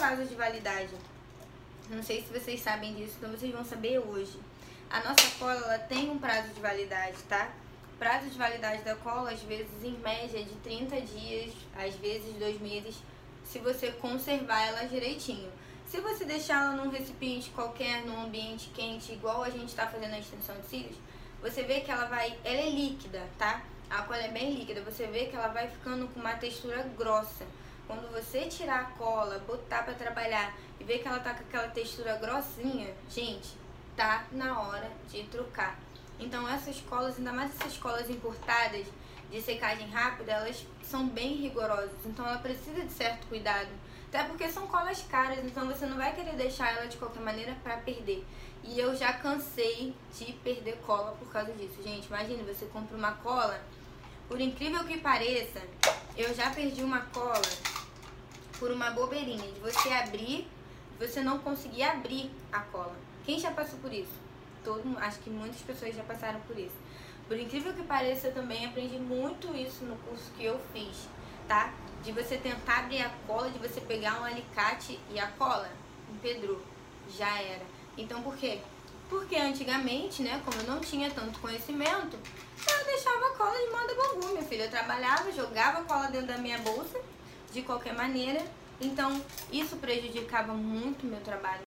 prazo de validade. Não sei se vocês sabem disso, então vocês vão saber hoje. A nossa cola ela tem um prazo de validade, tá? Prazo de validade da cola, às vezes, em média, de 30 dias, às vezes dois meses, se você conservar ela direitinho. Se você deixar ela num recipiente qualquer, num ambiente quente, igual a gente está fazendo a extensão de cílios, você vê que ela vai. Ela é líquida, tá? A cola é bem líquida, você vê que ela vai ficando com uma textura grossa. Quando você tirar a cola, botar para trabalhar e ver que ela tá com aquela textura grossinha, gente, tá na hora de trocar. Então essas colas, ainda mais essas colas importadas de secagem rápida, elas são bem rigorosas. Então ela precisa de certo cuidado. Até porque são colas caras, então você não vai querer deixar ela de qualquer maneira para perder. E eu já cansei de perder cola por causa disso. Gente, imagine, você compra uma cola, por incrível que pareça, eu já perdi uma cola por uma bobeirinha de você abrir, você não conseguir abrir a cola. Quem já passou por isso? Todo, acho que muitas pessoas já passaram por isso. Por incrível que pareça, eu também aprendi muito isso no curso que eu fiz, tá? De você tentar abrir a cola, de você pegar um alicate e a cola empedrou. Já era. Então por quê? Porque antigamente, né, como eu não tinha tanto conhecimento, eu deixava a cola de moda bambu, meu filho. Eu trabalhava, jogava a cola dentro da minha bolsa de qualquer maneira. Então, isso prejudicava muito meu trabalho.